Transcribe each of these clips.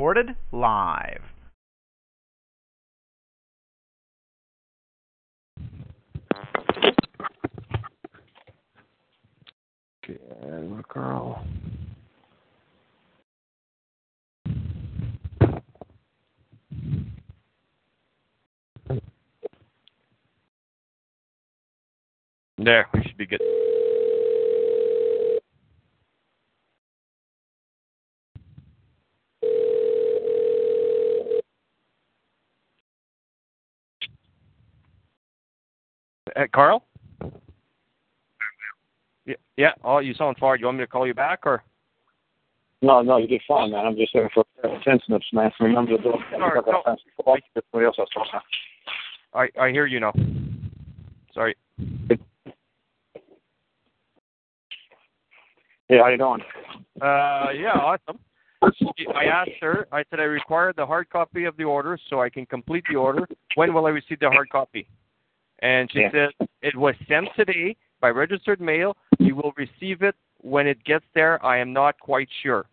Recorded live. Good girl. There, we should be good. Uh, Carl? Yeah, yeah. Oh, you sound far. You want me to call you back or? No, no, you did fine, man. I'm just looking for fence nips, man. Remember the door? Sorry, no. Somebody else I was talking. I I hear you now. Sorry. Hey, how you doing? Uh, yeah, awesome. I asked her. I said I require the hard copy of the order so I can complete the order. When will I receive the hard copy? And she Yeah. said it was sent today by registered mail. You will receive it when it gets there. I am not quite sure.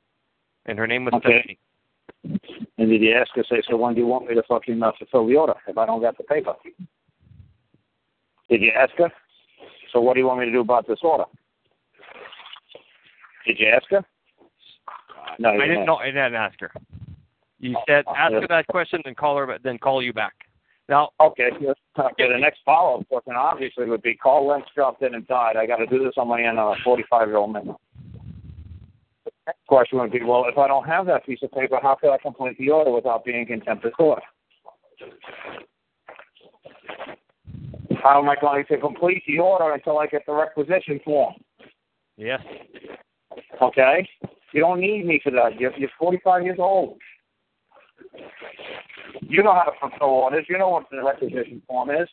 And her name was Okay. Stephanie. And did you ask her, say, so when do you want me to fucking uh, fulfill the order if I don't get the paper? Did you ask her? So what do you want me to do about this order? Did you ask her? No, you I didn't know. I didn't ask her. You said ask her that question, then call her, then call you back. Now, Okay. Okay. The next follow-up question obviously would be call Lynch dropped in and died. I got to do this on my end. I'm a 45-year-old man. The next question would be, well, if I don't have that piece of paper, how can I complete the order without being in contempt of court? How am I going to complete the order until I get the requisition form? yes, Okay? You don't need me for that. You're, you're 45 years old. You know how to fulfill orders. You know what the requisition form is.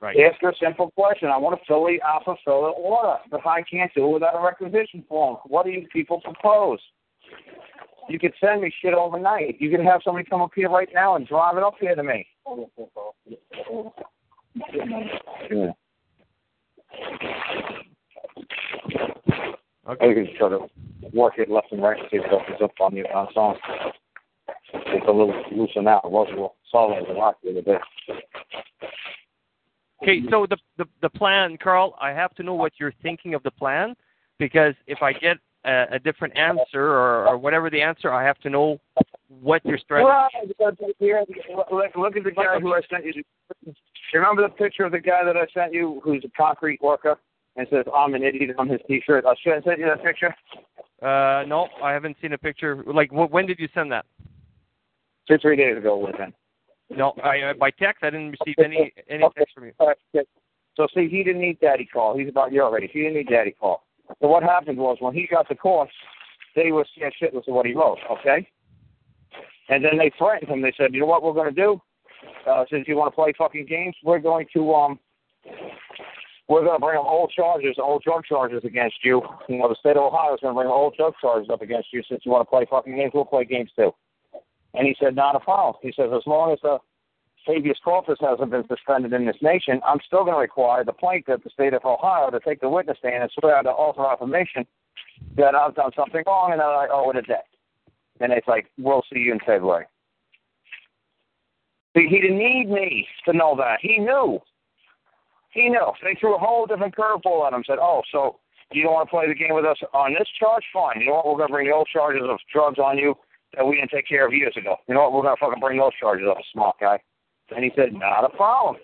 right. Ask her a simple question. I want to fill the, I'll fulfill the order, but I can't do it without a requisition form. What do you people propose? You could send me shit overnight. You could have somebody come up here right now and drive it up here to me. Yeah. Okay. You can try to work it left and right and see if it opens up on you on its own. It's a little looser now. It was a little solid as a rock the other day. Okay, so the, the the plan, Carl, I have to know what you're thinking of the plan because if I get a, a different answer or, or whatever the answer, I have to know what your strategy. Right, because look, look at the guy who I sent you. You remember the picture of the guy that I sent you, who's a concrete worker, and says "I'm an idiot" on his T-shirt? I should have sent you that picture. Uh, no, I haven't seen a picture. Like, wh- when did you send that? Two, three days ago with him. No, I, uh, by text. I didn't receive any any text from you. All right. So see, he didn't need daddy call. He's about you already. He didn't need daddy call. So what happened was when he got the course, they were scared shitless of what he wrote. Okay. And then they threatened him. They said, "You know what we're going to do? Uh, since you want to play fucking games, we're going to um, we're going to bring up old charges, old drug charges against you. You know, the state of Ohio is going to bring old drug charges up against you since you want to play fucking games. We'll play games too." And he said, "Not a problem." He says, "As long as the habeas corpus hasn't been suspended in this nation, I'm still going to require the plaintiff, the state of Ohio, to take the witness stand and swear to alter affirmation that I've done something wrong and that I owe it a debt. And it's like, we'll see you in February. See, he didn't need me to know that. He knew. He knew. They threw a whole different curveball at him. Said, "Oh, so you don't want to play the game with us on this charge? Fine. You know what? We're going to bring the old charges of drugs on you that we didn't take care of years ago. You know what? We're going to fucking bring those charges up, smart guy." And he said, "Not a problem."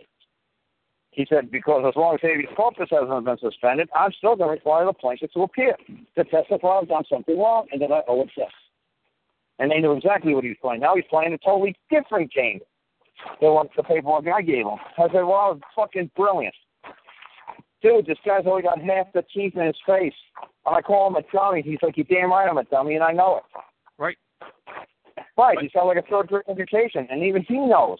He said, "Because as long as habeas corpus hasn't been suspended, I'm still going to require the plaintiff to appear to testify I've done something wrong and that I owe it this." And they knew exactly what he was playing. Now he's playing a totally different game than want the paperwork I gave him. I said, "Well, fucking brilliant." dude, this guy's only got half the teeth in his face. And I call him a dummy. He's like, you're damn right I'm a dummy, and I know it. Right. Right. He's got like a third grade education, and even he knows.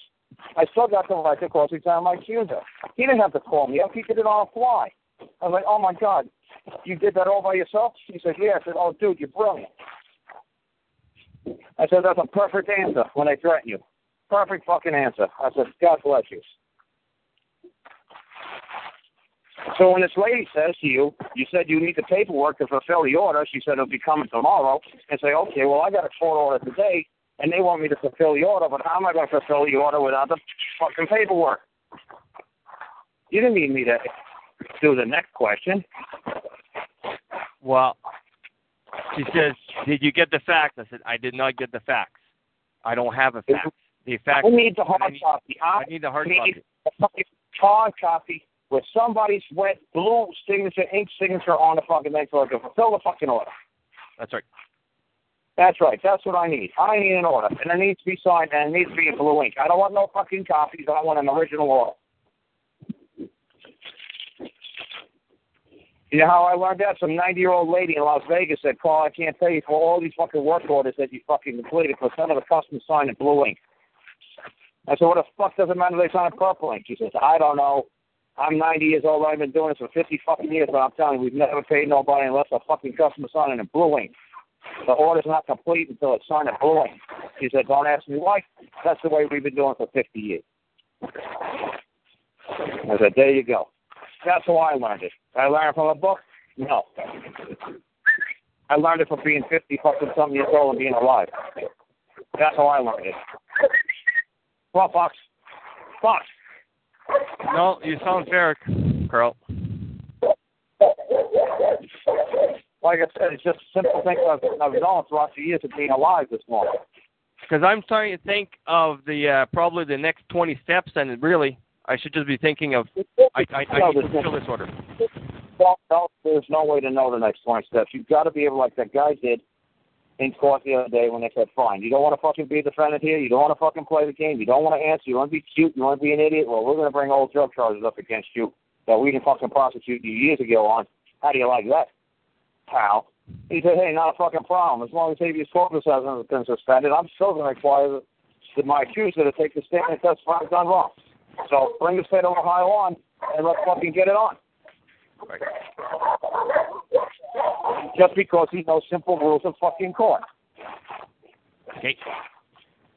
I still got the right to cross examine my accuser. He didn't have to call me up. He did it on a fly. I was like, oh my God, you did that all by yourself? He said, yeah. I said, oh, dude, you're brilliant. I said, that's a perfect answer when they threaten you. Perfect fucking answer. I said, God bless you. So when this lady says to you, you said you need the paperwork to fulfill the order, she said it'll be coming tomorrow, and say, okay, well, I got a court order today, and they want me to fulfill the order, but how am I going to fulfill the order without the fucking paperwork? You didn't need me to do the next question. Well, she says, "Did you get the facts?" I said, "I did not get the facts. I don't have a fax. The fax. I need the hard I need, copy. I, I need the hard need copy. a fucking hard copy with somebody's wet blue signature, ink signature on the fucking thing so I can fulfill the fucking order. That's right. That's right. That's what I need. I need an order, and it needs to be signed, and it needs to be in blue ink. I don't want no fucking copies. I want an original order. You know how I learned that? Some 90-year-old lady in Las Vegas said, Carl, I can't pay you for all these fucking work orders that you fucking completed because none of the customers signed in blue ink. I said, what the fuck does it matter they sign in purple ink? She says, I don't know. I'm 90 years old. I've been doing this for 50 fucking years, but I'm telling you, we've never paid nobody unless a fucking customer signed in blue ink. The order's not complete until it's signed in blue ink. She said, don't ask me why. That's the way we've been doing it for 50 years. I said, there you go. That's how I learned it. I learned it from a book? No. I learned it from being 50 fucking something years old and being alive. That's how I learned it. Come on, Fox. Fox. No, you sound fair, Carl. Like I said, it's just a simple thing I've, I've known throughout the years of being alive this morning. Because I'm starting to think of the uh, probably the next 20 steps, and really, I should just be thinking of I I, I need to fulfill this order. No, no, there's no way to know the next 20 steps. You've got to be able, like that guy did in court the other day when they said, fine, you don't want to fucking be a defendant here, you don't want to fucking play the game, you don't want to answer, you want to be cute, you want to be an idiot, well, we're going to bring old drug charges up against you that we didn't fucking prosecute you years ago on. How do you like that, pal? He said, hey, not a fucking problem. As long as habeas corpus hasn't been suspended, I'm still going to require my accuser to take the stand and testify I've done wrong. So bring the state of Ohio on and let's fucking get it on. Right. Just because he knows simple rules of fucking court. Okay.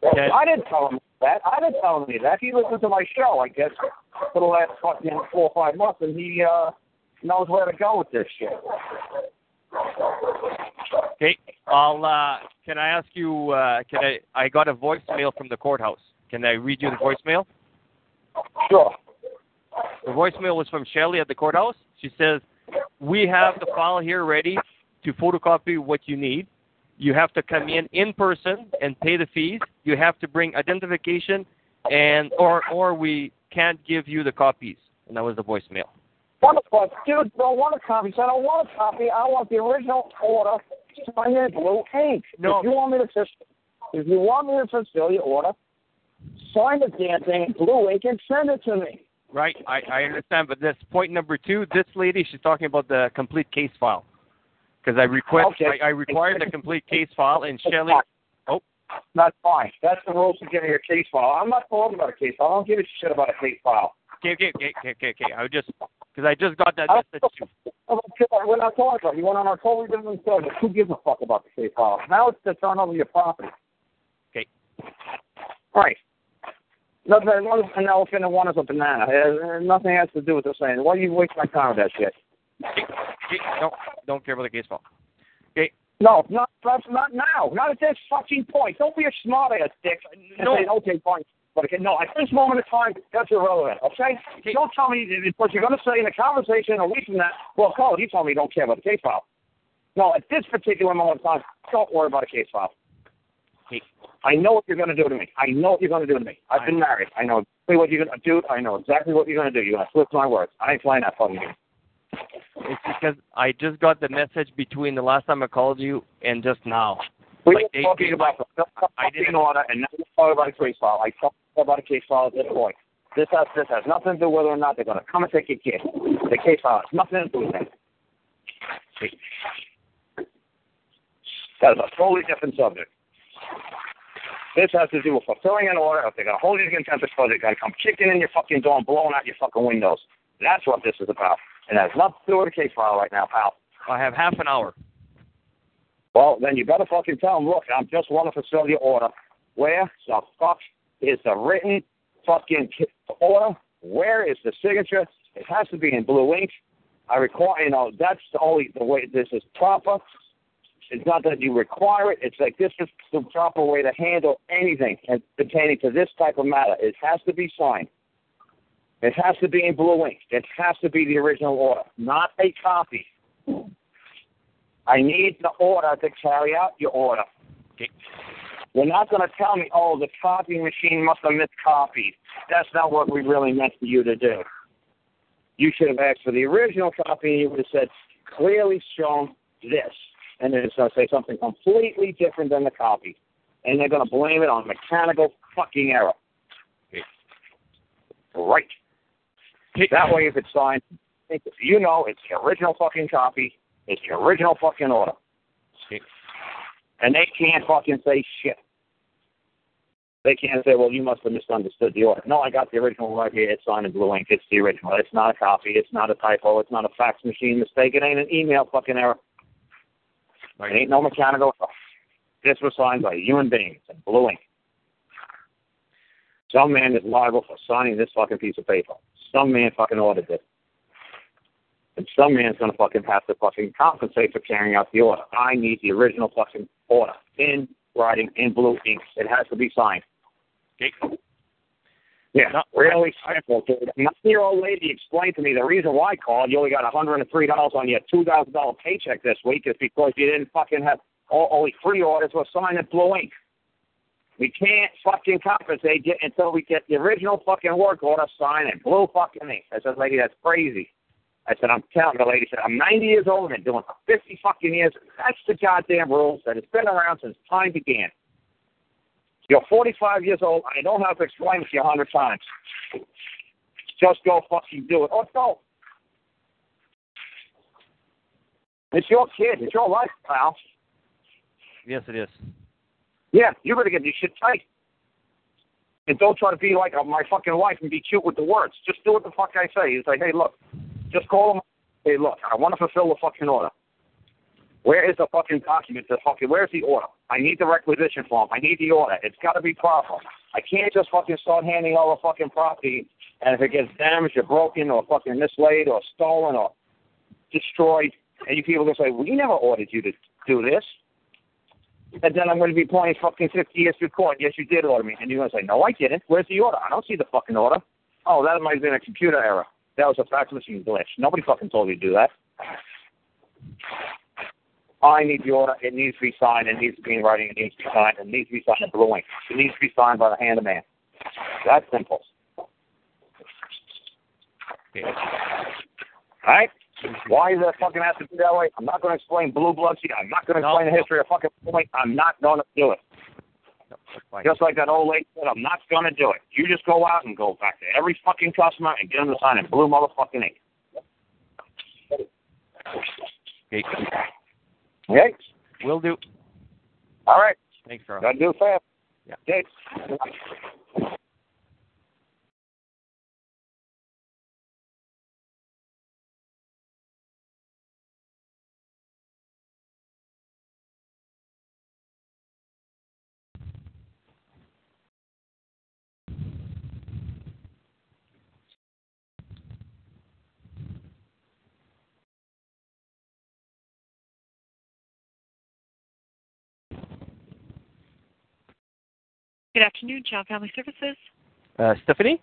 Okay. I didn't tell him that. I didn't tell him that. He listened to my show, I guess, for the last fucking four or five months, and he uh knows where to go with this shit. Okay. I'll. Uh, can I ask you? Uh, can I? I got a voicemail from the courthouse. Can I read you the voicemail? Sure. The voicemail was from Shelley at the courthouse. She says, "We have the file here ready to photocopy what you need. You have to come in in person and pay the fees. You have to bring identification, and or or we can't give you the copies." And that was the voicemail. Fuck? Dude, don't want a copy. So I don't want a copy. I want the original order signed in blue ink. No. If you want me to if you want me to fulfill your order, sign the damn thing in blue ink and send it to me. Right, I, I understand, but that's point number two. This lady, she's talking about the complete case file. Because I request, Okay. I, I require the complete case file, and Shelley, oh, That's fine. That's the rules of getting your case file. I'm not talking about a case file. I don't give a shit about a case file. okay, okay, okay, okay, okay, okay. I just, because I just got that message We're not talking about. You went on our totally different subject. Who gives a fuck about the case file? Now it's to turn over your property. Okay. Right. Nothing, an elephant and one is a banana. It has, nothing has to do with the saying. Why do you waste my time with that shit? No, don't care about the case file. Okay, No, not that's not now. Not at this fucking point. Don't be a smart ass dick. No. say, okay, fine. But again, no, at this moment in time, that's irrelevant. Okay? Okay. Don't tell me what you're going to say in a conversation a week from that. Well, Carl, you told me you don't care about the case file. No, at this particular moment in time, don't worry about a case file. okay, I know what you're going to do to me. I know what you're going to do to me. I've been married. I know exactly what you're going to do. I know exactly what you're going to do. You're going to flip my words. I ain't playing that fucking game. it's because I just got the message between the last time I called you and just now. We Like, were talking about I didn't- order, and now we're talking about a case file. I talked about a case file at this point. This has this has nothing to do whether or not they're going to come and take your kid. The case file has nothing to do with that. That is a totally different subject. This has to do with fulfilling an order. If they're going to hold you in contempt of court, they're going to come kicking in your fucking door and blowing out your fucking windows. That's what this is about. And that has nothing to do with the case file right now, pal. I have half an hour. Well, then you better fucking tell them, look, I'm just want to fulfill your order. Where the fuck is the written fucking order? Where is the signature? It has to be in blue ink. I require, you know, that's the only the way this is proper. It's not that you require it. It's like this is the proper way to handle anything pertaining to this type of matter. It has to be signed. It has to be in blue ink. It has to be the original order, not a copy. I need the order to carry out your order. Okay. You're not going to tell me, oh, the copy machine must have miscopied. That's not what we really meant for you to do. You should have asked for the original copy, and you would have said, clearly shown this. And then it's going to say something completely different than the copy. And they're going to blame it on mechanical fucking error. Right. That way, if it's signed, you know it's the original fucking copy. It's the original fucking order. And they can't fucking say shit. They can't say, well, you must have misunderstood the order. No, I got the original right here. It's signed in blue ink. It's the original. It's not a copy. It's not a typo. It's not a fax machine mistake. It ain't an email fucking error. Right. It ain't no mechanical. This was signed by human beings in blue ink. Some man is liable for signing this fucking piece of paper. Some man fucking ordered it. And some man's gonna fucking have to fucking compensate for carrying out the order. I need the original fucking order in writing in blue ink. It has to be signed. Okay. Yeah, No, really simple. dude. Your old lady explained to me the reason why I called. You only got $103 on your $2,000 paycheck this week is because you didn't fucking have all, only three orders were signed in blue ink. We can't fucking compensate you until we get the original fucking work order signed in blue fucking ink. I said, lady, that's crazy. I said, I'm telling the lady, said, I'm 90 years old and been doing it for 50 fucking years. That's the goddamn rules that it's been around since time began. You're 45 years old. I don't have to explain it to you a hundred times. Just go fucking do it. Or go. It's your kid. It's your life, pal. Yes, it is. Yeah, you better get this shit tight. And don't try to be like uh, my fucking wife and be cute with the words. Just do what the fuck I say. It's like, hey, look, just call them. Hey, look, I want to fulfill the fucking order. Where is the fucking document? The fucking where's the order? I need the requisition form. I need the order. It's got to be proper. I can't just fucking start handing the fucking property, and if it gets damaged or broken or fucking mislaid or stolen or destroyed, and you people are gonna say, "We never ordered you to do this," and then I'm going to be playing fucking 50 years to court. Yes, you did order me, and you're going to say, "No, I didn't. Where's the order? I don't see the fucking order." Oh, that might have been a computer error. That was a fax machine glitch. Nobody fucking told you to do that. I need the order. It needs to be signed. It needs to be in writing. It needs to be signed. It needs to be signed in blue ink. It needs to be signed by the hand of man. That's simple. Okay. All right? Why does that fucking have to be that way? I'm not going to explain blue blood to you. I'm not going to No. explain the history of fucking blue ink. I'm not going to do it. No. Just like that old lady said, I'm not going to do it. You just go out and go back to every fucking customer and get them to sign in blue motherfucking ink. Okay. Okay? Will do. All right. Thanks, Charles. Got to do it fast. Yeah. Okay. Good afternoon, John Family Services. Uh, Stephanie?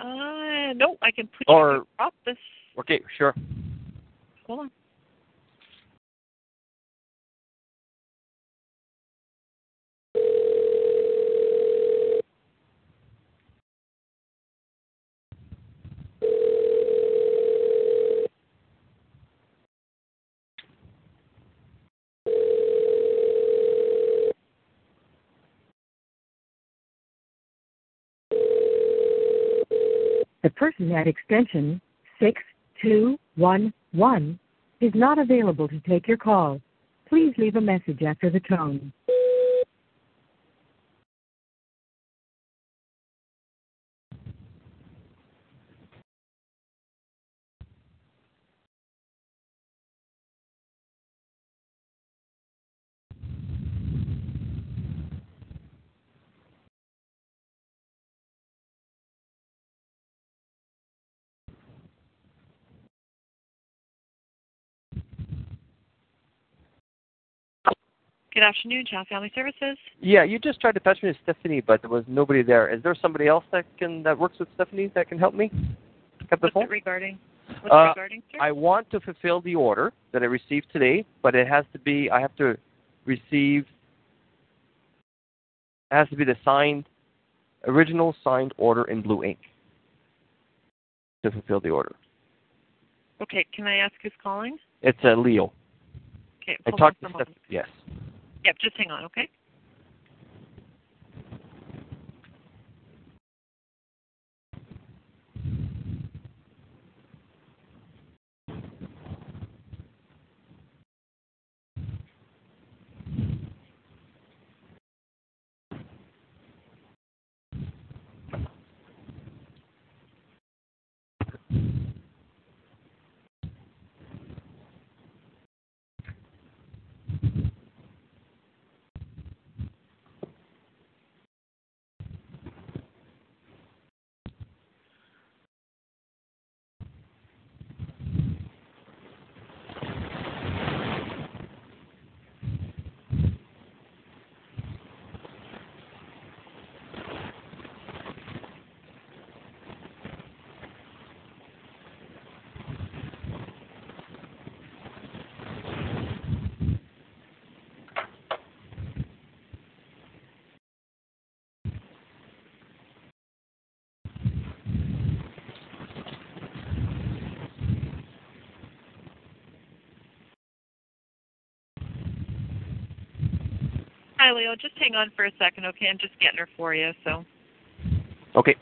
Uh, no, I can put or, you in the office. Okay, sure. Hold on. Person at extension 6211 is not available to take your call. Please leave a message after the tone. Good afternoon, Child Family Services. Yeah, you just tried to patch me to Stephanie, but there was nobody there. Is there somebody else that can that works with Stephanie that can help me? Pick up the What's phone. it regarding? What's Uh, regarding, sir? I want to fulfill the order that I received today, but it has to be I have to receive it has to be the signed original signed order in blue ink to fulfill the order. Okay, can I ask who's calling? It's uh, Leo. Okay, I talked to for a Steph- yes. Yep, just hang on, okay? Hi, Leo. Just hang on for a second, okay? I'm just getting her for you, so. Okay.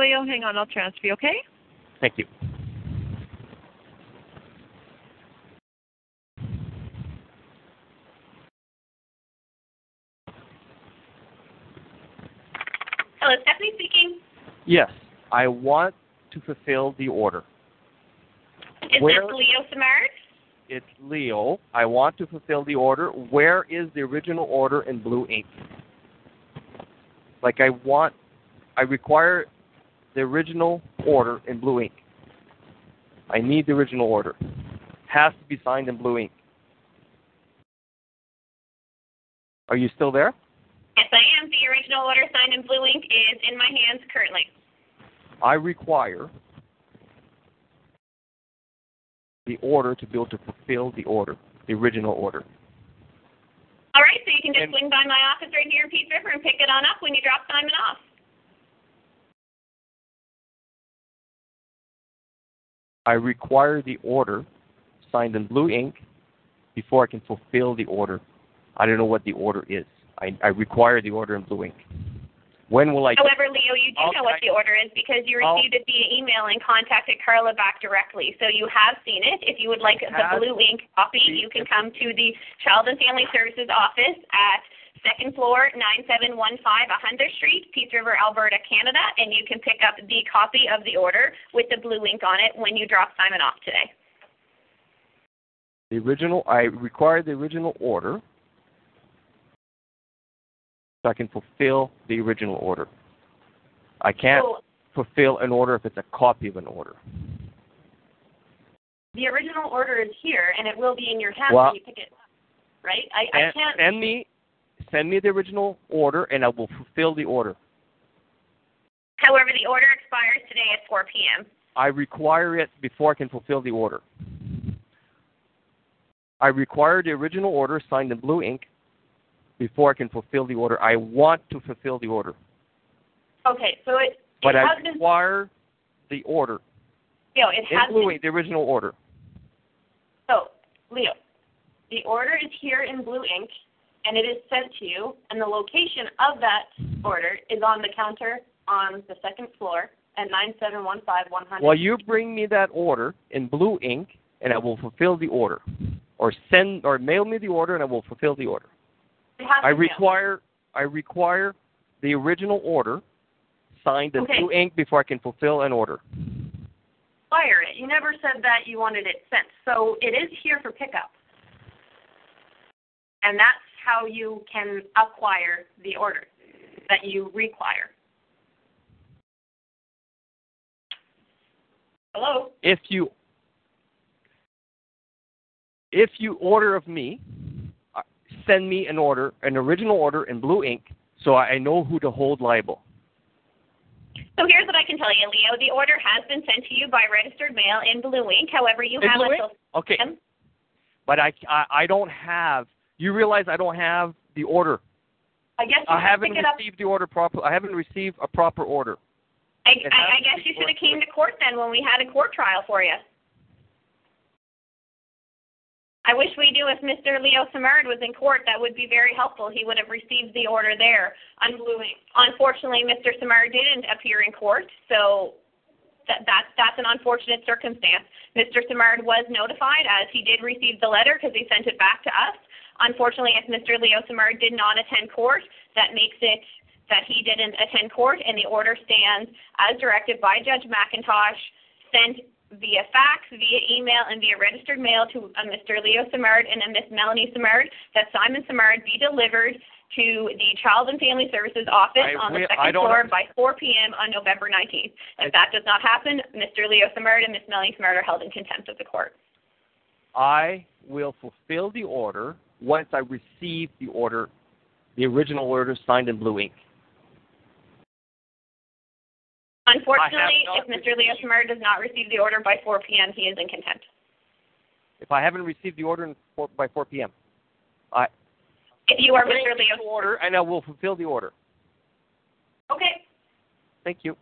Leo. Hang on, I'll transfer you, okay? Thank you. Hello, Stephanie speaking. Yes, I want to fulfill the order. Is Where- this Leo Samard? It's Leo. I want to fulfill the order. Where is the original order in blue ink? Like I want, I require the original order in blue ink. I need the original order. Has to be signed in blue ink. Are you still there? Yes, I am. The original order signed in blue ink is in my hands currently. I require the order to be able to fulfill the order, the original order. All right, so you can just And- swing by my office right here in Peace River and pick it on up when you drop Simon off. I require the order signed in blue ink before I can fulfill the order. I don't know what the order is. I, I require the order in blue ink. When will I? However, Leo, you do I'll- know what the order is because you I'll- received it via email and contacted Carla back directly. So you have seen it. If you would like the blue ink copy, you can come to the Child and Family Services office at second floor, 9715 100th Street, Peace River, Alberta, Canada, and you can pick up the copy of the order with the blue ink on it when you drop Simon off today. the original. I require the original order so I can fulfill the original order. I can't So fulfill an order if it's a copy of an order. the original order is here, and it will be in your hands Well- when you pick it up, right? I, I can't. send me, send me the original order, and I will fulfill the order. However, the order expires today at 4 p.m. I require it before I can fulfill the order. I require the original order signed in blue ink before I can fulfill the order. I want to fulfill the order, Okay, so it, but it I has been, require the order Leo, it in has blue been, ink, the original order. so, Leo, the order is here in blue ink, and it is sent to you, and the location of that order is on the counter on the second floor at 9715100. Well, you bring me that order in blue ink, and I will fulfill the order, or send or mail me the order, and I will fulfill the order. I require I require the original order signed in Okay. blue ink before I can fulfill an order. Require it. You never said that you wanted it sent, so it is here for pickup. And that's how you can acquire the order that you require. Hello? If you if you order of me, uh, send me an order, an original order in blue ink, so I know who to hold liable. So here's what I can tell you, Leo. The order has been sent to you by registered mail in blue ink. However, you In have until? Okay, but I I don't have. You realize I don't have the order. I guess you I haven't pick it up. received the order proper. I haven't received a proper order. I, I, I guess you should have came to court then when we had a court trial for you. I wish we knew if Mr. Leo Samard was in court. That would be very helpful. He would have received the order there. Unfortunately, Mr. Samard didn't appear in court, so that, that that's an unfortunate circumstance. Mr. Samard was notified as he did receive the letter because he sent it back to us. Unfortunately, if Mr. Leo Samard did not attend court, that makes it that he didn't attend court and the order stands as directed by Judge McIntosh, sent via fax, via email, and via registered mail to uh, Mr. Leo Samard and a Miss Melanie Samard that Simon Samard be delivered to the Child and Family Services office I on the second floor by 4 p.m. on November 19th. If I- that does not happen, Mr. Leo Samard and Miss Melanie Samard are held in contempt of the court. I will fulfill the order once I receive the order, the original order signed in blue ink. Unfortunately, if Mr. Leo Samard does not receive the order by 4 p.m., he is in contempt. If I haven't received the order in four, by 4 p.m., I If you are Mr. Leo, order and I will fulfill the order. okay. Thank you.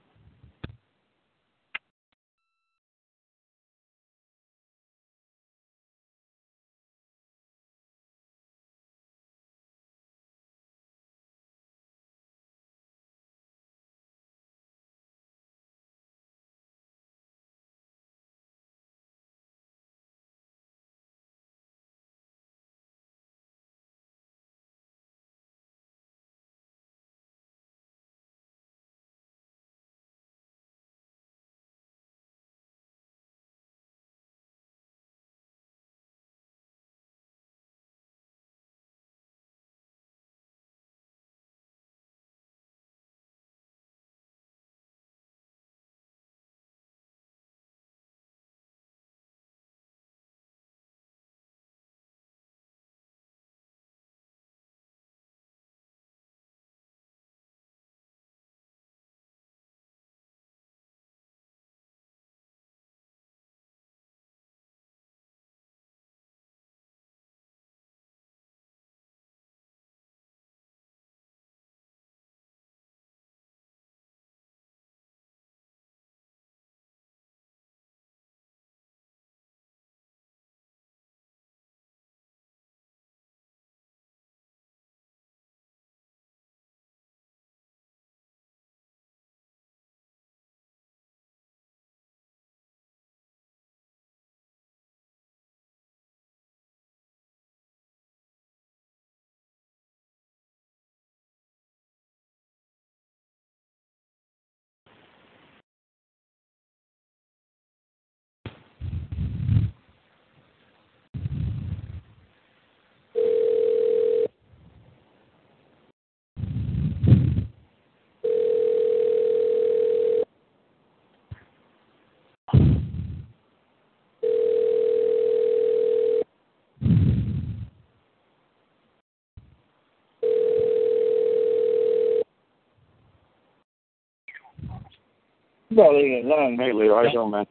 Learn lately, right, man?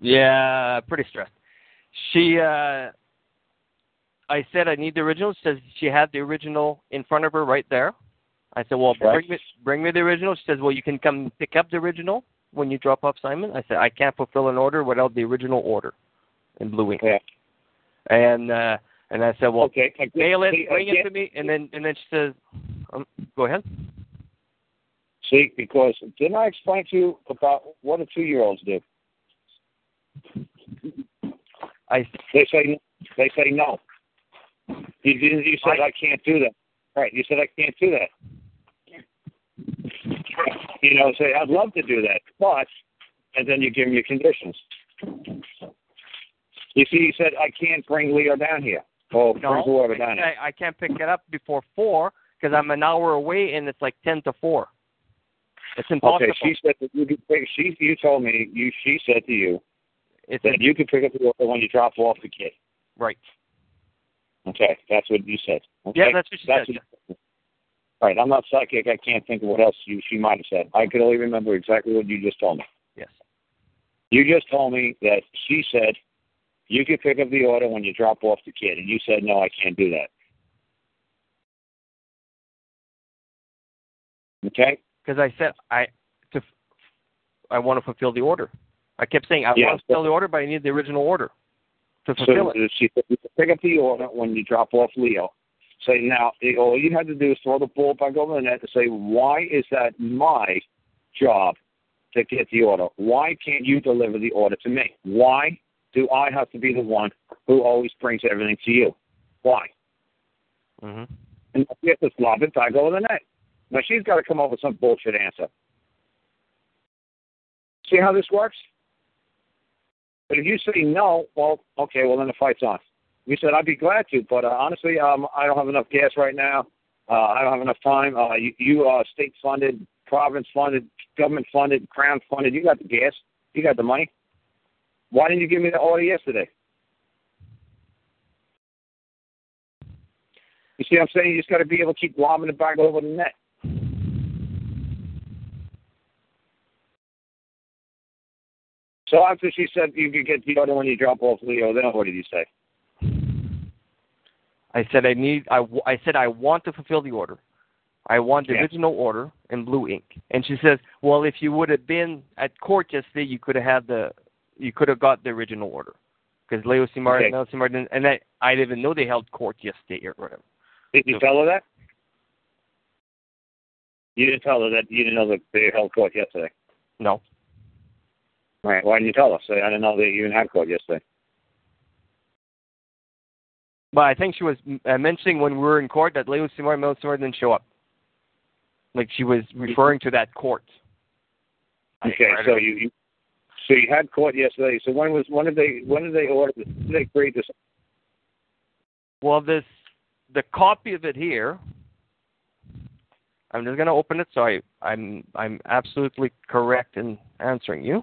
Yeah, pretty stressed. She, uh, I said I need the original. She says she had the original in front of her right there. I said, well, bring me, bring me the original. She says, well, you can come pick up the original when you drop off Simon. I said, I can't fulfill an order without the original order in blue ink. Yeah. And uh, and I said, well, Okay. Mail it, bring it to me, and then and then she says, um, go ahead. See, because didn't I explain to you about what do two-year-olds do? I They say they say no. You didn't. You said I- I can't do that. Right. You said I can't do that. You know, say I'd love to do that, but and then you give them your conditions. You see, you said I can't bring Leo down here. Oh, bring no, whoever I, down here. I, I can't pick it up before four because I'm an hour away and it's like ten to four. It's impossible. Okay, she said that you could pick. She you told me you. She said to you it's that you could pick up the order when you drop off the kid. right. Okay, that's what you said. Okay? Yeah, that's what she That's said. what- Right, I'm not psychic. I can't think of what else you, she might have said. I could only remember exactly what you just told me. Yes. You just told me that she said you could pick up the order when you drop off the kid, and you said no, I can't do that. Okay. Because I said I to I want to fulfill the order. I kept saying I Yeah, want to fulfill the order, but I need the original order to So fulfill it. she said you pick up the order when you drop off Leo. Say now, all you had to do is throw the ball back over the net and say, why is that my job to get the order? Why can't you deliver the order to me? Why do I have to be the one who always brings everything to you? Why? hmm And you have to lob it back over the net. Now she's got to come up with some bullshit answer. See how this works? But if you say no, well, okay, well then the fight's on. You said I'd be glad to, but uh, honestly, um, I don't have enough gas right now. Uh, I don't have enough time. Uh, you, you are state funded, province funded, government funded, crown funded. You got the gas. You got the money. Why didn't you give me the order yesterday? You see what I'm saying? You just got to be able to keep lobbing it back over the net. So after she said you could get the order when you drop off Leo, then what did you say? I said I need. I, I said I want to fulfill the order. I want the Yeah. original order in blue ink. And she says, "Well, if you would have been at court yesterday, you could have had the, you could have got the original order, because Leo Okay. and Leo Simard didn't, and I, I didn't even know they held court yesterday or whatever. Did you tell her that? You didn't tell her that you didn't know that they held court yesterday. No, Right. Why didn't you tell us? I didn't know they even had court yesterday. but I think she was uh, mentioning when we were in court that Leo Simard and Leo Simard didn't show up. Like she was referring to that court. Okay, so you, you so you had court yesterday. So when was when did they when did they order this? Did they create this? Well, this the copy of it here. I'm just gonna open it so I, I'm I'm absolutely correct in answering you.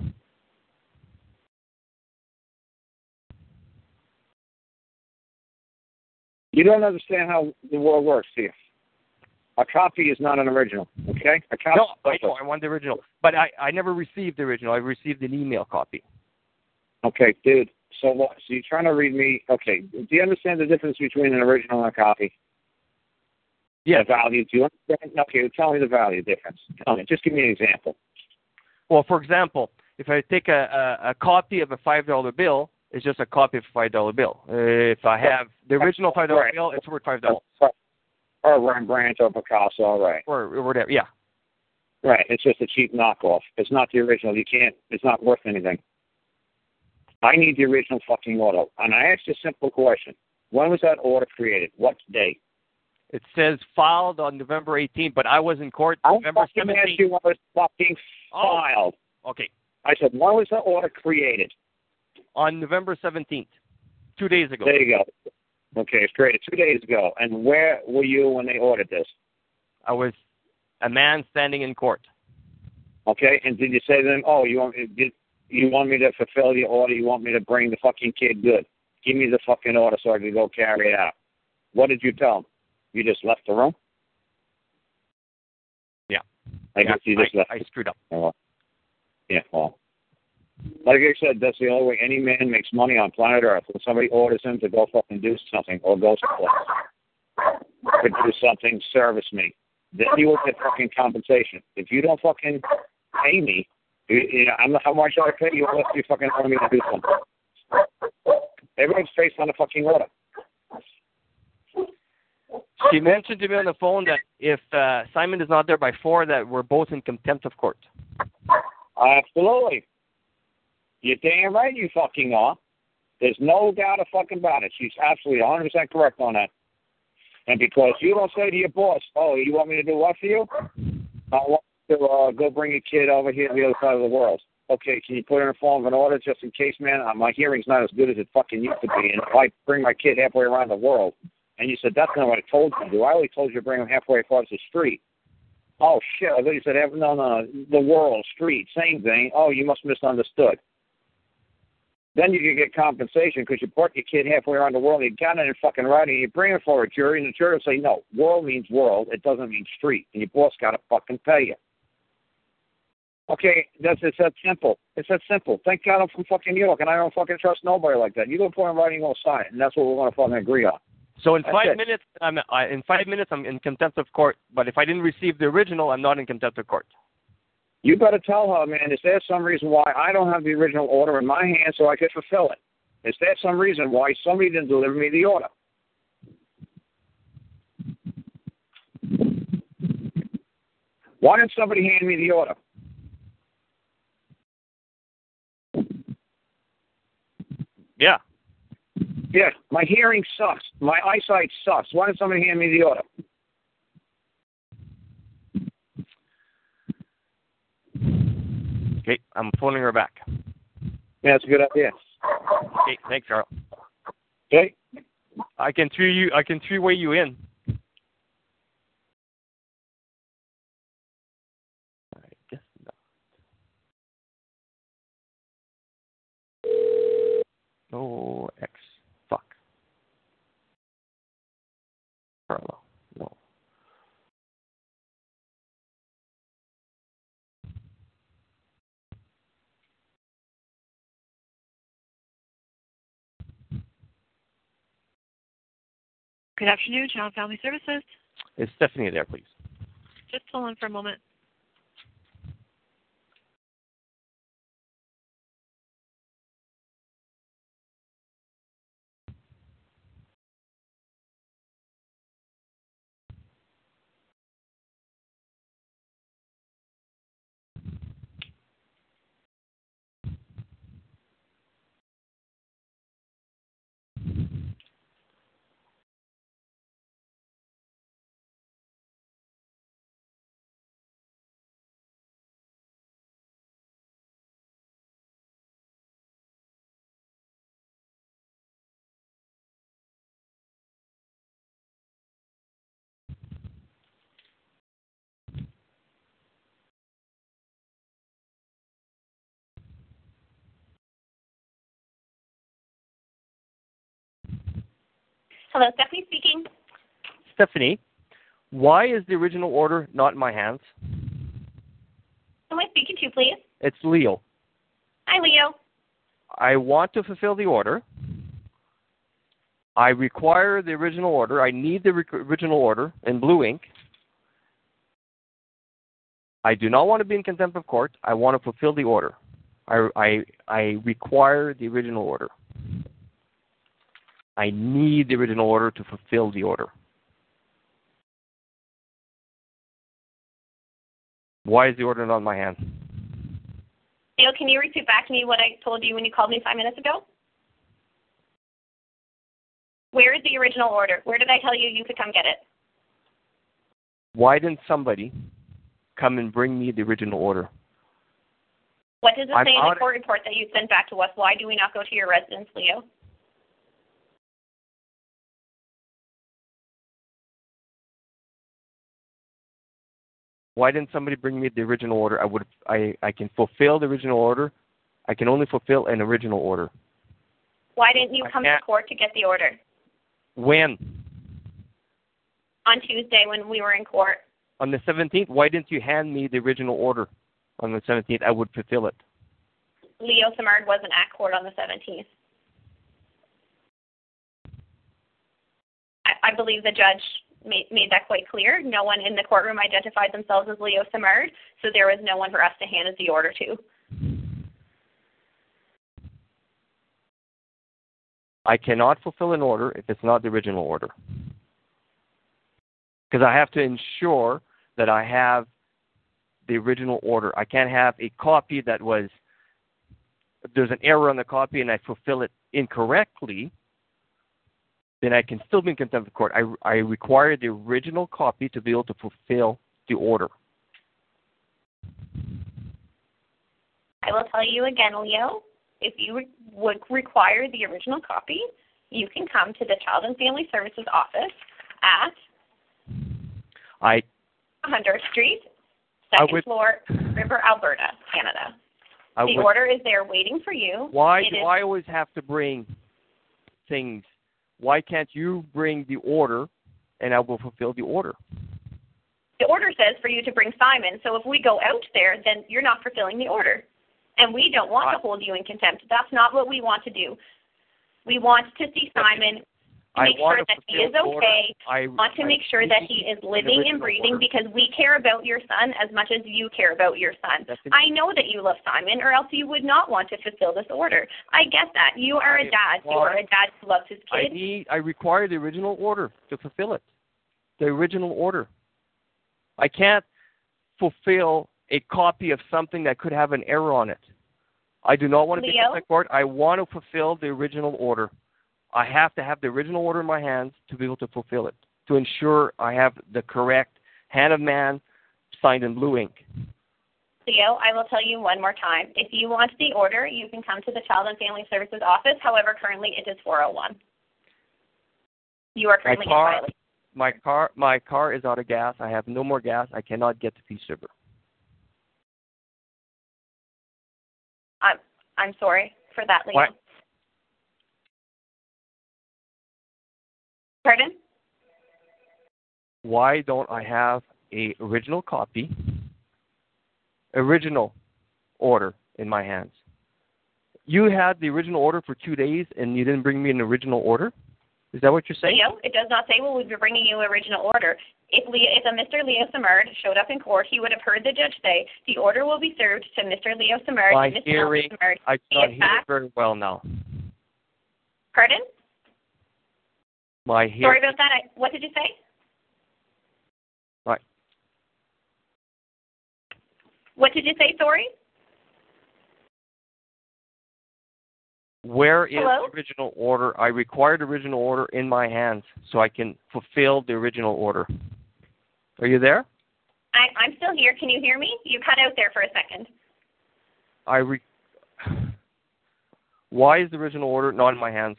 You don't understand how the world works, do you? A copy is not an original. Okay, a copy. No, I know I want the original, but I I never received the original. I received an email copy. Okay, dude. So what? So you're trying to read me? Okay. Do you understand the difference between an original and a copy? Yeah. The value. Do you understand? Okay, tell me the value difference. Tell me. Just give me an example. Well, for example, if I take a a, a copy of a five dollar bill, it's just a copy of a five dollar bill. If I have the original five dollar Right. bill, it's worth five dollars Or Rembrandt or Picasso, right? or, or whatever. Yeah. Right. It's just a cheap knockoff. It's not the original. You can't. It's not worth anything. I need the original fucking order. And I asked a simple question. When was that order created? What day? It says filed on November 18th, but I was in court I November fucking asked 17th. you when it was fucking Oh. filed. Okay, I said, when was the order created? On November 17th, two days ago. There you go. Okay, it's created two days ago. And where were you when they ordered this? I was a man standing in court. Okay, and did you say to them, "Oh, you want did you want me to fulfill your order? You want me to bring the fucking kid good? Give me the fucking order so I can go carry it out." What did you tell them? You just left the room. Yeah. I guess you just I, left. I screwed up. Oh, Yeah, well. Like I said, that's the only way any man makes money on planet Earth. When somebody orders him to go fucking do something or go someplace to do something, service me. Then you will get fucking compensation. If you don't fucking pay me, you, you know, I'm, not, how much I pay you unless you fucking order me to do something? Everyone's based on a fucking order. She mentioned to me on the phone that if uh, Simon is not there by four, that we're both in contempt of court. Absolutely. You're damn right you fucking are. There's no doubt a fucking about it. She's absolutely 100% correct on that. And because you don't say to your boss, oh, you want me to do what for you? I want to uh, go bring a kid over here to the other side of the world. Okay, can you put in a form of an order just in case, man? Uh, my hearing's not as good as it fucking used to be. And if I bring my kid halfway around the world, and you said, that's not what I told you to do. I only told you to bring him halfway across the street. Oh, shit. I thought you said, no, no, the world, street, same thing. Oh, you must have misunderstood. Then you can get compensation because you brought your kid halfway around the world. You got it in fucking writing. You bring it for a jury, and the jury will say, no, world means world. It doesn't mean street. And your boss got to fucking pay you. Okay, that's it's that simple. It's that simple. Thank God I'm from fucking New York, and I don't fucking trust nobody like that. You go put in writing, we'll sign it, and that's what we're going to fucking agree on. So in That's five it. minutes, I'm I, in five minutes I'm in contempt of court. But if I didn't receive the original, I'm not in contempt of court. You better tell her, man, is there some reason why I don't have the original order in my hand so I could fulfill it? Is there some reason why somebody didn't deliver me the order? Why didn't somebody hand me the order? Yeah. Yeah, my hearing sucks. My eyesight sucks. Why didn't somebody hand me the order? Okay, I'm phoning her back. Yeah, that's a good idea. Okay, thanks, Carl. Okay? I can three you. I can three way you in. I guess not. No X. Fuck. Carlo. Good afternoon, Child Family Services. Is Stephanie there, please? Just hold on for a moment. Hello, Stephanie speaking. Stephanie, why is the original order not in my hands? Who am I speaking to, please? It's Leo. Hi, Leo. I want to fulfill the order. I require the original order. I need the rec- original order in blue ink. I do not want to be in contempt of court. I want to fulfill the order. I, I, I require the original order. I need the original order to fulfill the order. Why is the order not in my hand? Leo, can you repeat back to me what I told you when you called me five minutes ago? Where is the original order? Where did I tell you you could come get it? Why didn't somebody come and bring me the original order? What does it I'm say in the court report that you sent back to us? Why do we not go to your residence, Leo? Why didn't somebody bring me the original order? I would I I can fulfill the original order. I can only fulfill an original order. Why didn't you come to court to get the order When? on Tuesday when we were in court? On the 17th, why didn't you hand me the original order on the 17th? I would fulfill it. Leo Samard wasn't at court on the 17th. I, I believe the judge made, made that quite clear. No one in the courtroom identified themselves as Leo Samard, so there was no one for us to hand the order to. I cannot fulfill an order if it's not the original order. Because I have to ensure that I have the original order. I can't have a copy that was there's an error on the copy and I fulfill it incorrectly, then I can still be in contempt of court. I, I require the original copy to be able to fulfill the order. I will tell you again, Leo, if you re- would require the original copy, you can come to the Child and Family Services office at I 100th Street, second would- floor, River, Alberta, Canada. I the would- order is there waiting for you. Why It do is- I always have to bring things? Why can't you bring the order and I will fulfill the order? the order says for you to bring Simon. So if we go out there, then you're not fulfilling the order. And we don't want to hold you in contempt. That's not what we want to do. We want to see Simon to I make sure that he is okay. I want to I- make sure that he is living and breathing because we care about your son as much as you care about your son. I know that you love Simon, or else you would not want to fulfill this order. I get that. You are a I dad. You are a dad who loves his I kid. need I require the original order to fulfill it. The original order. I can't fulfill a copy of something that could have an error on it. I do not want to be Leo? in court. I want to fulfill the original order. I have to have the original order in my hands to be able to fulfill it, to ensure I have the correct hand of man signed in blue ink. Leo, I will tell you one more time. If you want the order, you can come to the Child and Family Services office. However, currently it is 401. You are My currently in car, violation. my car, my car is out of gas. I have no more gas. I cannot get to Peace River. I'm, I'm sorry for that, Leo. Pardon? why don't I have a original copy, original order in my hands? You had the original order for two days and you didn't bring me an original order? Is that what you're saying? No, it does not say well, we'll be bringing you original order. If Leo, if a Mr. Leo Samard showed up in court, he would have heard the judge say the order will be served to Mr. Leo Samard. My Mr. hearing, Samard. I cannot hear very well now. Pardon? My Sorry about that. I, what did you say? Right. What did you say? Sorry. where is Hello? the original order? I require the original order in my hands so I can fulfill the original order. Are you there? I, I'm still here. Can you hear me? You cut out there for a second. I re- Why is the original order not in my hands?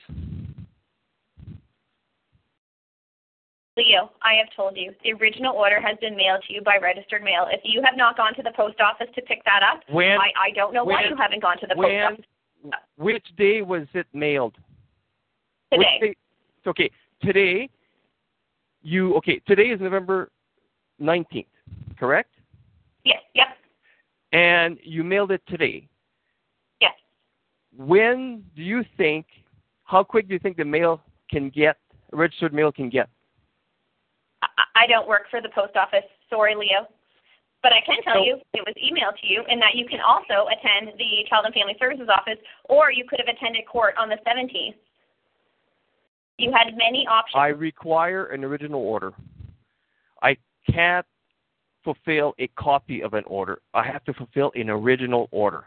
Leo, I have told you the original order has been mailed to you by registered mail. If you have not gone to the post office to pick that up, When- I, I don't know why when- you haven't gone to the when- post office Which day was it mailed? today. Okay, today. You okay? Today is November nineteenth, correct? Yes. Yep. And you mailed it today. Yes. When do you think? How quick do you think the mail can get? Registered mail can get? I, I don't work for the post office. Sorry, Leo. But I can tell So- you it was emailed to you, and that you can also attend the Child and Family Services office, or you could have attended court on the 17th. You had many options. I require an original order. I can't fulfill a copy of an order. I have to fulfill an original order.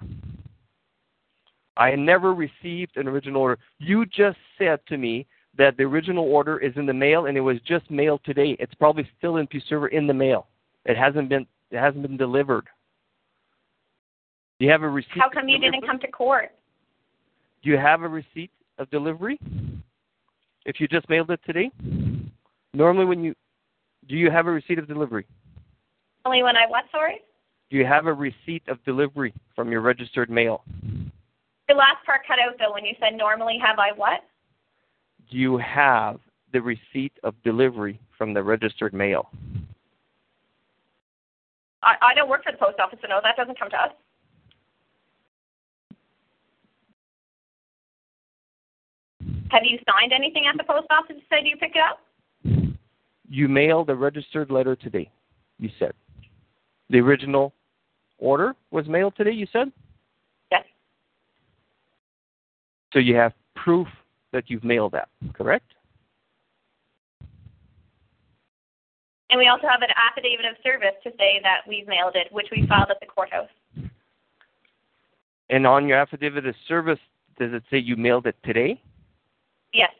I never received an original order. You just said to me that the original order is in the mail and it was just mailed today. It's probably still in Peace River in the mail. It hasn't been it hasn't been delivered. Do you have a receipt? How come you didn't come to court? Do you have a receipt of delivery? If you just mailed it today? Normally when you do you have a receipt of delivery? Only when I what? Sorry. Do you have a receipt of delivery from your registered mail? The last part cut out though when you said normally have I what? Do you have the receipt of delivery from the registered mail? I, I don't work for the post office, so no, that doesn't come to us. Have you signed anything at the post office to say you pick it up? You mailed a registered letter today, you said. The original order was mailed today, you said? Yes. So you have proof that you've mailed that, correct? And we also have an affidavit of service to say that we've mailed it, which we filed at the courthouse. And on your affidavit of service, does it say you mailed it today? Yes.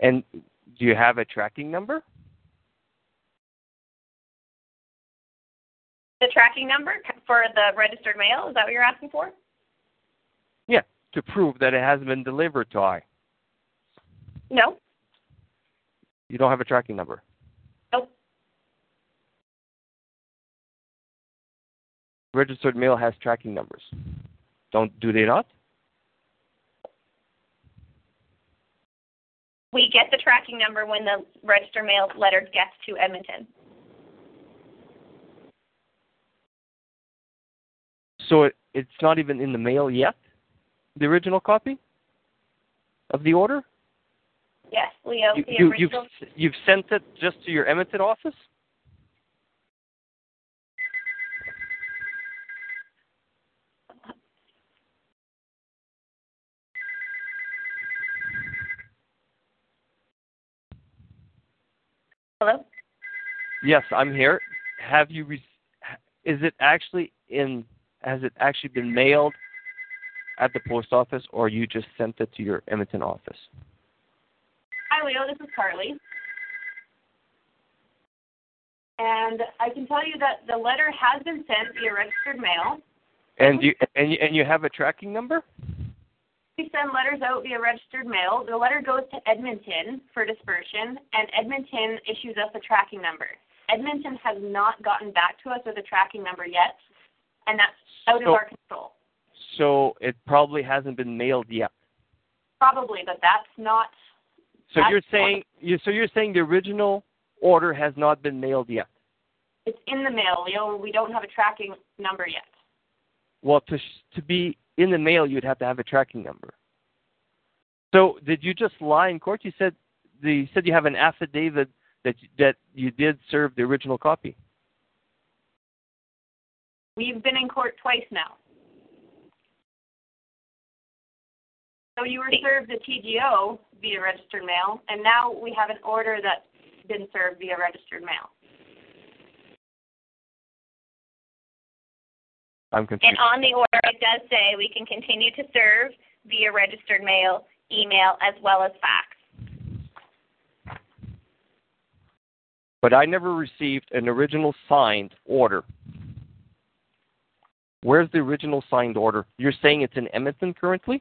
And do you have a tracking number? The tracking number for the registered mail, is that what you're asking for? Yeah, to prove that it has been delivered to I. No. You don't have a tracking number. Nope. Registered mail has tracking numbers. Don't do they not? We get the tracking number when the registered mail letter gets to Edmonton. So it, it's not even in the mail yet? The original copy of the order? Yes, Leo. You, you, you've you've sent it just to your Edmonton office? Hello. Yes, I'm here. Have you? Re- is it actually in? Has it actually been mailed at the post office, or you just sent it to your Edmonton office? Hi, Leo. This is Carly. And I can tell you that the letter has been sent via registered mail. And you and you, and you have a tracking number? We send letters out via registered mail. The letter goes to Edmonton for dispersion, and Edmonton issues us a tracking number. Edmonton has not gotten back to us with a tracking number yet, and that's out So- of our control. So it probably hasn't been mailed yet. Probably, but that's not. So That's- you're saying you so you're saying the original order has not been mailed yet. It's in the mail, Leo. We don't have a tracking number yet. Well, to sh- to be in the mail, you'd have to have a tracking number. So did you just lie in court? You said the you said you have an affidavit that that you did serve the original copy. We've been in court twice now. So you were served the TGO via registered mail, and now we have an order that's been served via registered mail. I'm confused. And on the order, it does say we can continue to serve via registered mail, email, as well as fax. But I never received an original signed order. Where's the original signed order? You're saying it's in Edmonton currently?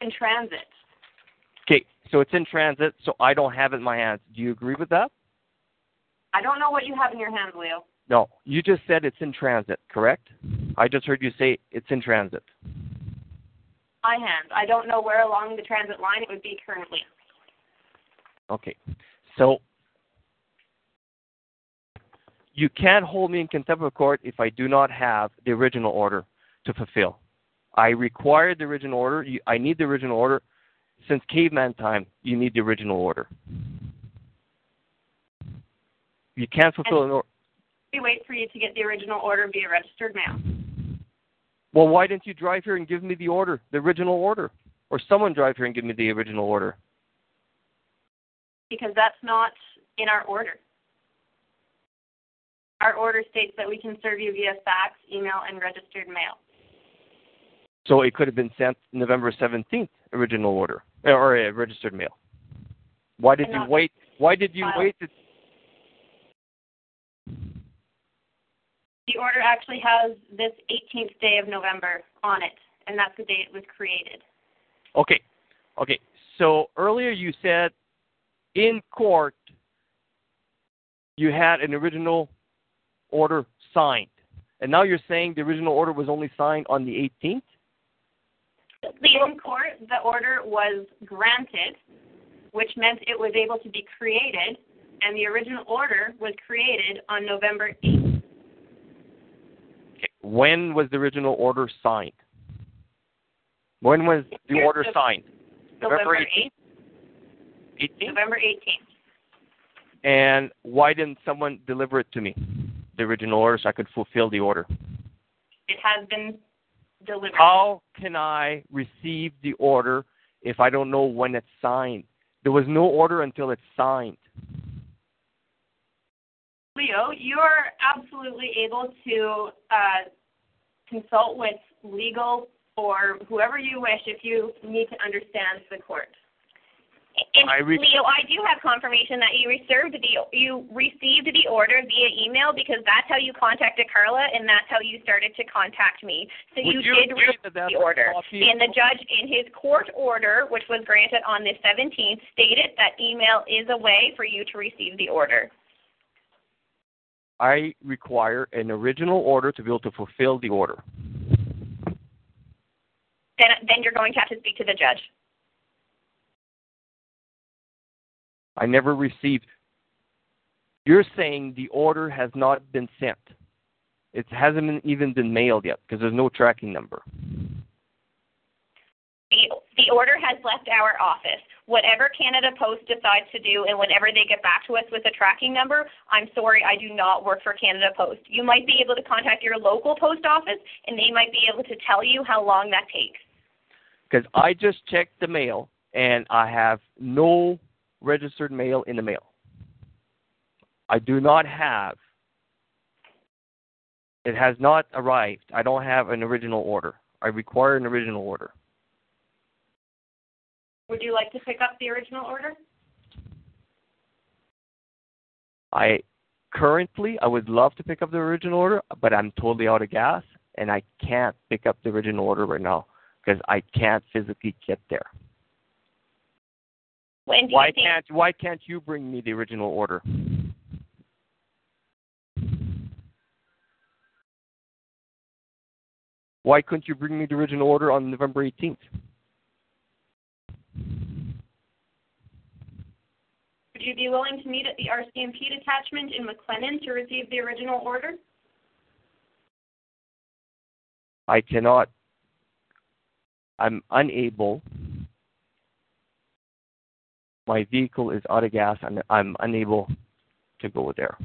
In transit. So it's in transit, so I don't have it in my hands. Do you agree with that? I don't know what you have in your hands, Leo. No, you just said it's in transit, correct? I just heard you say it's in transit. My hands. I don't know where along the transit line it would be currently. Okay, so you can't hold me in contempt of court if I do not have the original order to fulfill. I require the original order. I need the original order. Since caveman time, you need the original order. You can't fulfill an order. We wait for you to get the original order via registered mail. Well, why didn't you drive here and give me the order, the original order? Or someone drive here and give me the original order? Because that's not in our order. Our order states that we can serve you via fax, email, and registered mail. So it could have been sent November 17th, original order, or uh, registered mail. Why did you wait? Why did you wait? To, The order actually has this 18th day of November on it, and that's the day it was created. okay, okay. So earlier you said in court you had an original order signed, and now you're saying the original order was only signed on the 18th. The in court, the order was granted, which meant it was able to be created, and the original order was created on November 8th. Okay. When was the original order signed? When was the Here's order the- signed? November November 18th? 18th? November 18th. And why didn't someone deliver it to me, the original order, so I could fulfill the order? It has been delivered. How can I receive the order if I don't know when it's signed? There was no order until it's signed. Leo, you are absolutely able to uh, consult with legal or whoever you wish if you need to understand the court. And I re- Leo, I do have confirmation that you received the you received the order via email because that's how you contacted Carla and that's how you started to contact me. So you, you did receive that the order. And the judge in his court order, which was granted on the 17th, stated that email is a way for you to receive the order. I require an original order to be able to fulfill the order. Then then you're going to have to speak to the judge. I never received. You're saying the order has not been sent. It hasn't been, even been mailed yet because there's no tracking number. the, the order has left our office. Whatever Canada Post decides to do, and whenever they get back to us with a tracking number, I'm sorry, I do not work for Canada Post. You might be able to contact your local post office, and they might be able to tell you how long that takes. Because I just checked the mail and I have no registered mail in the mail. I do not have. It has not arrived. I don't have an original order. I require an original order. Would you like to pick up the original order? I currently I would love to pick up the original order, but I'm totally out of gas and I can't pick up the original order right now because I can't physically get there. When Why think? can't why can't you bring me the original order? Why couldn't you bring me the original order on November 18th? Would you be willing to meet at the RCMP detachment in McLennan to receive the original order? I cannot. I'm unable. My vehicle is out of gas and I'm unable to go there.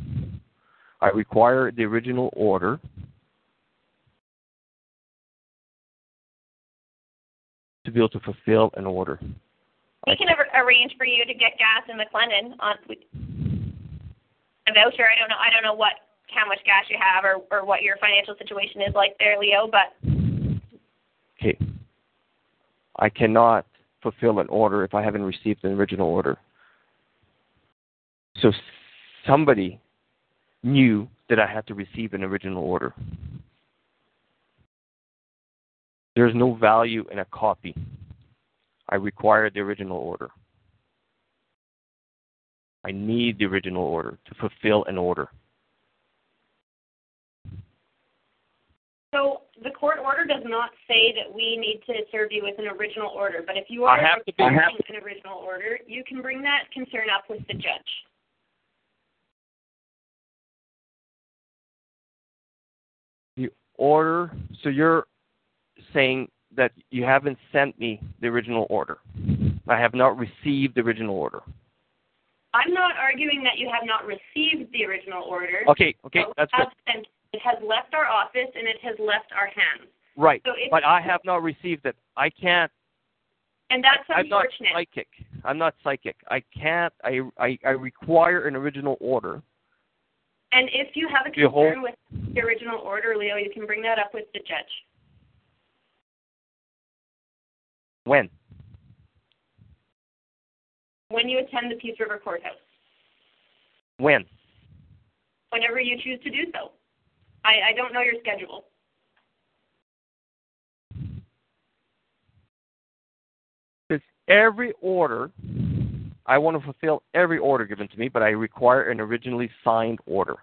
I require the original order. To be able to fulfill an order. We can arrange for you to get gas in McLennan on a voucher. I don't know. I don't know what how much gas you have or or what your financial situation is like there, Leo. But Okay. I cannot fulfill an order if I haven't received an original order. So somebody knew that I had to receive an original order. There's no value in a copy. I require the original order. I need the original order to fulfill an order. so the court order does not say that we need to serve you with an original order. But if you are have to be- requesting an original order, you can bring that concern up with the judge. the order so you're saying that you haven't sent me the original order i have not received the original order I'm not arguing that you have not received the original order. okay okay but we that's good have sent- it has left our office and it has left our hands. right So but i have not received it i can't And that's i'm not unfortunate. psychic i'm not psychic i can't i i, I require an original order And if you have a concern with the original order, Leo, you can bring that up with the judge. when When you attend the Peace River Courthouse, when whenever you choose to do so. I, I don't know your schedule. because every order i want to fulfill every order given to me but i require an originally signed order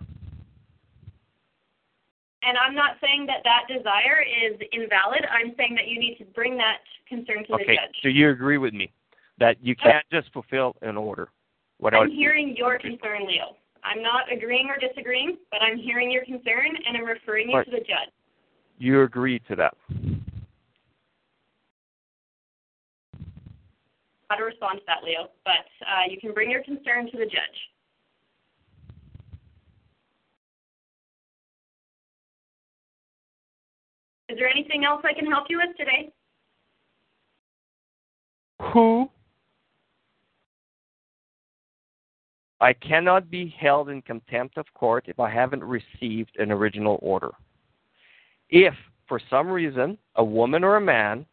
And I'm not saying that that desire is invalid. I'm saying that you need to bring that concern to the okay judge. so you agree with me that you can't just fulfill an order without I'm hearing your concern, Leo. I'm not agreeing or disagreeing, but I'm hearing your concern and I'm referring you Right. to the judge. you agree to that how to respond to that, Leo. But uh, you can bring your concern to the judge. Is there anything else I can help you with today? Who I cannot be held in contempt of court if I haven't received an original order. If, for some reason, a woman or a man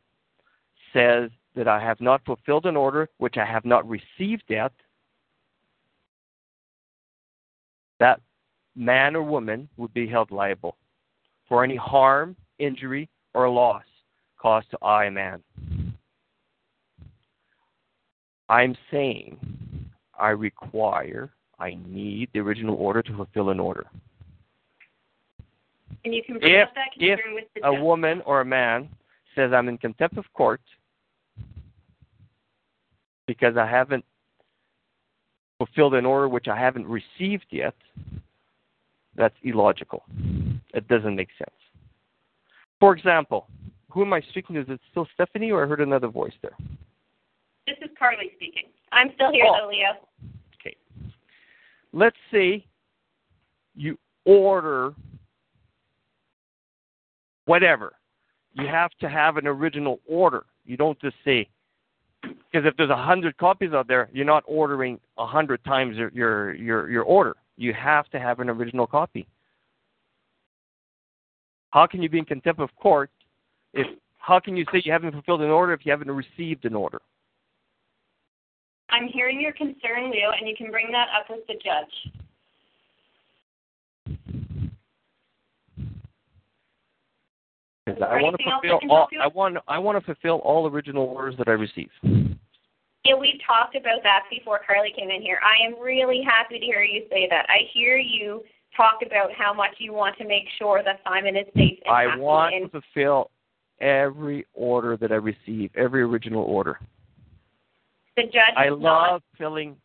says that I have not fulfilled an order which I have not received yet, that man or woman would be held liable for any harm, injury, or loss caused to I, man. I'm saying I require, I need the original order to fulfill an order. And you can bring If, up that concern with the a judge. woman or a man says I'm in contempt of court because I haven't fulfilled an order which I haven't received yet, that's illogical. It doesn't make sense. For example, who am I speaking to? Is it still Stephanie or I heard another voice there? This is Carly speaking. I'm still here, Oh. though, Leo. Okay. Let's see. you order whatever. You have to have an original order. You don't just say because if there's a hundred copies out there, you're not ordering a hundred times your, your your your order. You have to have an original copy. How can you be in contempt of court if how can you say you haven't fulfilled an order if you haven't received an order? I'm hearing your concern, Leo, and you can bring that up with the judge. Because Is there I want to anything else I fulfill all I want I want to fulfill all original orders that I receive. Yeah, we talked about that before Carly came in here. I am really happy to hear you say that. I hear you talk about how much you want to make sure that Simon is safe and I want and to fulfill every order that I receive, every original order. The judge I is not love filling.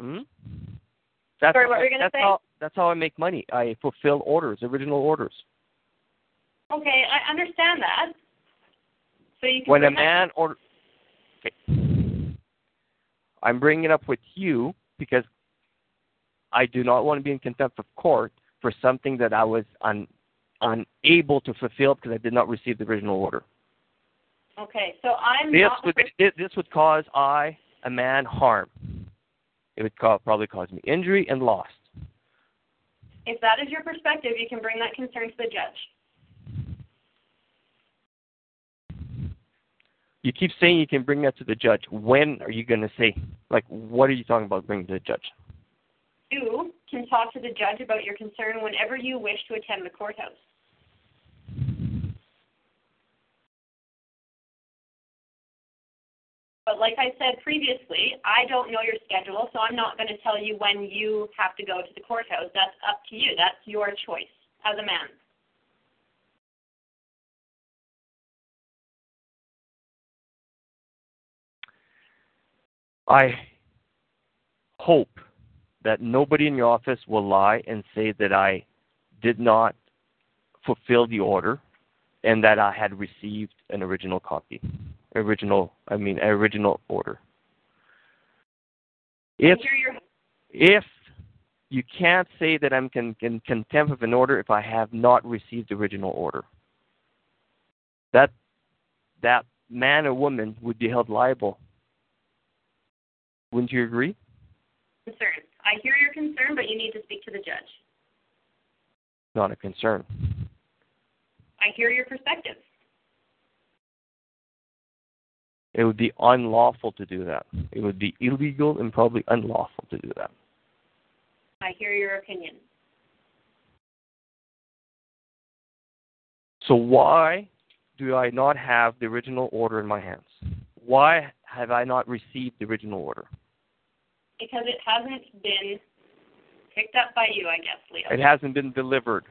Hmm? That's Sorry, what were you gonna that's say? how that's how I make money. I fulfill orders, original orders. Okay, I understand that. So you can When a man order, okay. I'm bringing it up with you because I do not want to be in contempt of court for something that I was un, unable to fulfill because I did not receive the original order. Okay, so I'm This not would this would cause I, a man, harm. It would probably cause me injury and loss. if that is your perspective, you can bring that concern to the judge. You keep saying you can bring that to the judge. When are you going to say, like, what are you talking about bringing to the judge? You can talk to the judge about your concern whenever you wish to attend the courthouse. But like I said previously, I don't know your schedule, so I'm not going to tell you when you have to go to the courthouse. That's up to you. That's your choice as a man. I hope that nobody in your office will lie and say that I did not fulfill the order and that I had received an original copy. Original, I mean, original order. If if you can't say that I'm con- in contempt of an order if I have not received the original order. That that man or woman would be held liable. Wouldn't you agree? concern. I hear your concern, but you need to speak to the judge. Not a concern. I hear your perspective. It would be unlawful to do that. It would be illegal and probably unlawful to do that. I hear your opinion. So why do I not have the original order in my hands? Why have I not received the original order? Because it hasn't been picked up by you, I guess, Leo. It hasn't been delivered.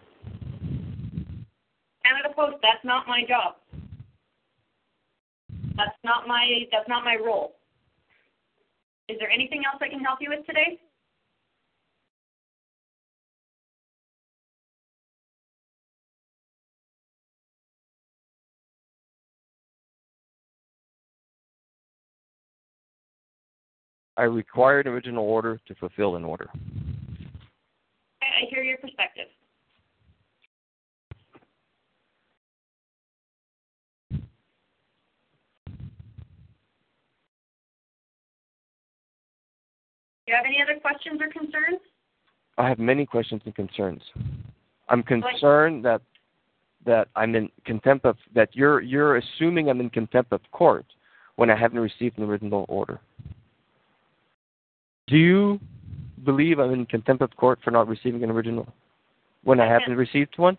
Canada Post, that's not my job. That's not my that's not my role. Is there anything else I can help you with today? I require an original order to fulfill an order. I I hear your perspective. Do you have any other questions or concerns? I have many questions and concerns. I'm concerned that that I'm in contempt of that you're you're assuming I'm in contempt of court when I haven't received an original order. Do you believe I'm in contempt of court for not receiving an original when I haven't received one?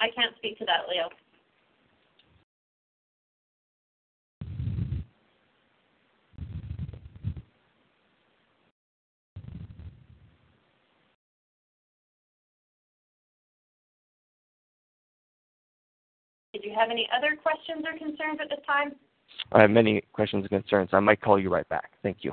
I can't speak to that, Leo. Did you have any other questions or concerns at this time? I have many questions and concerns. I might call you right back. Thank you.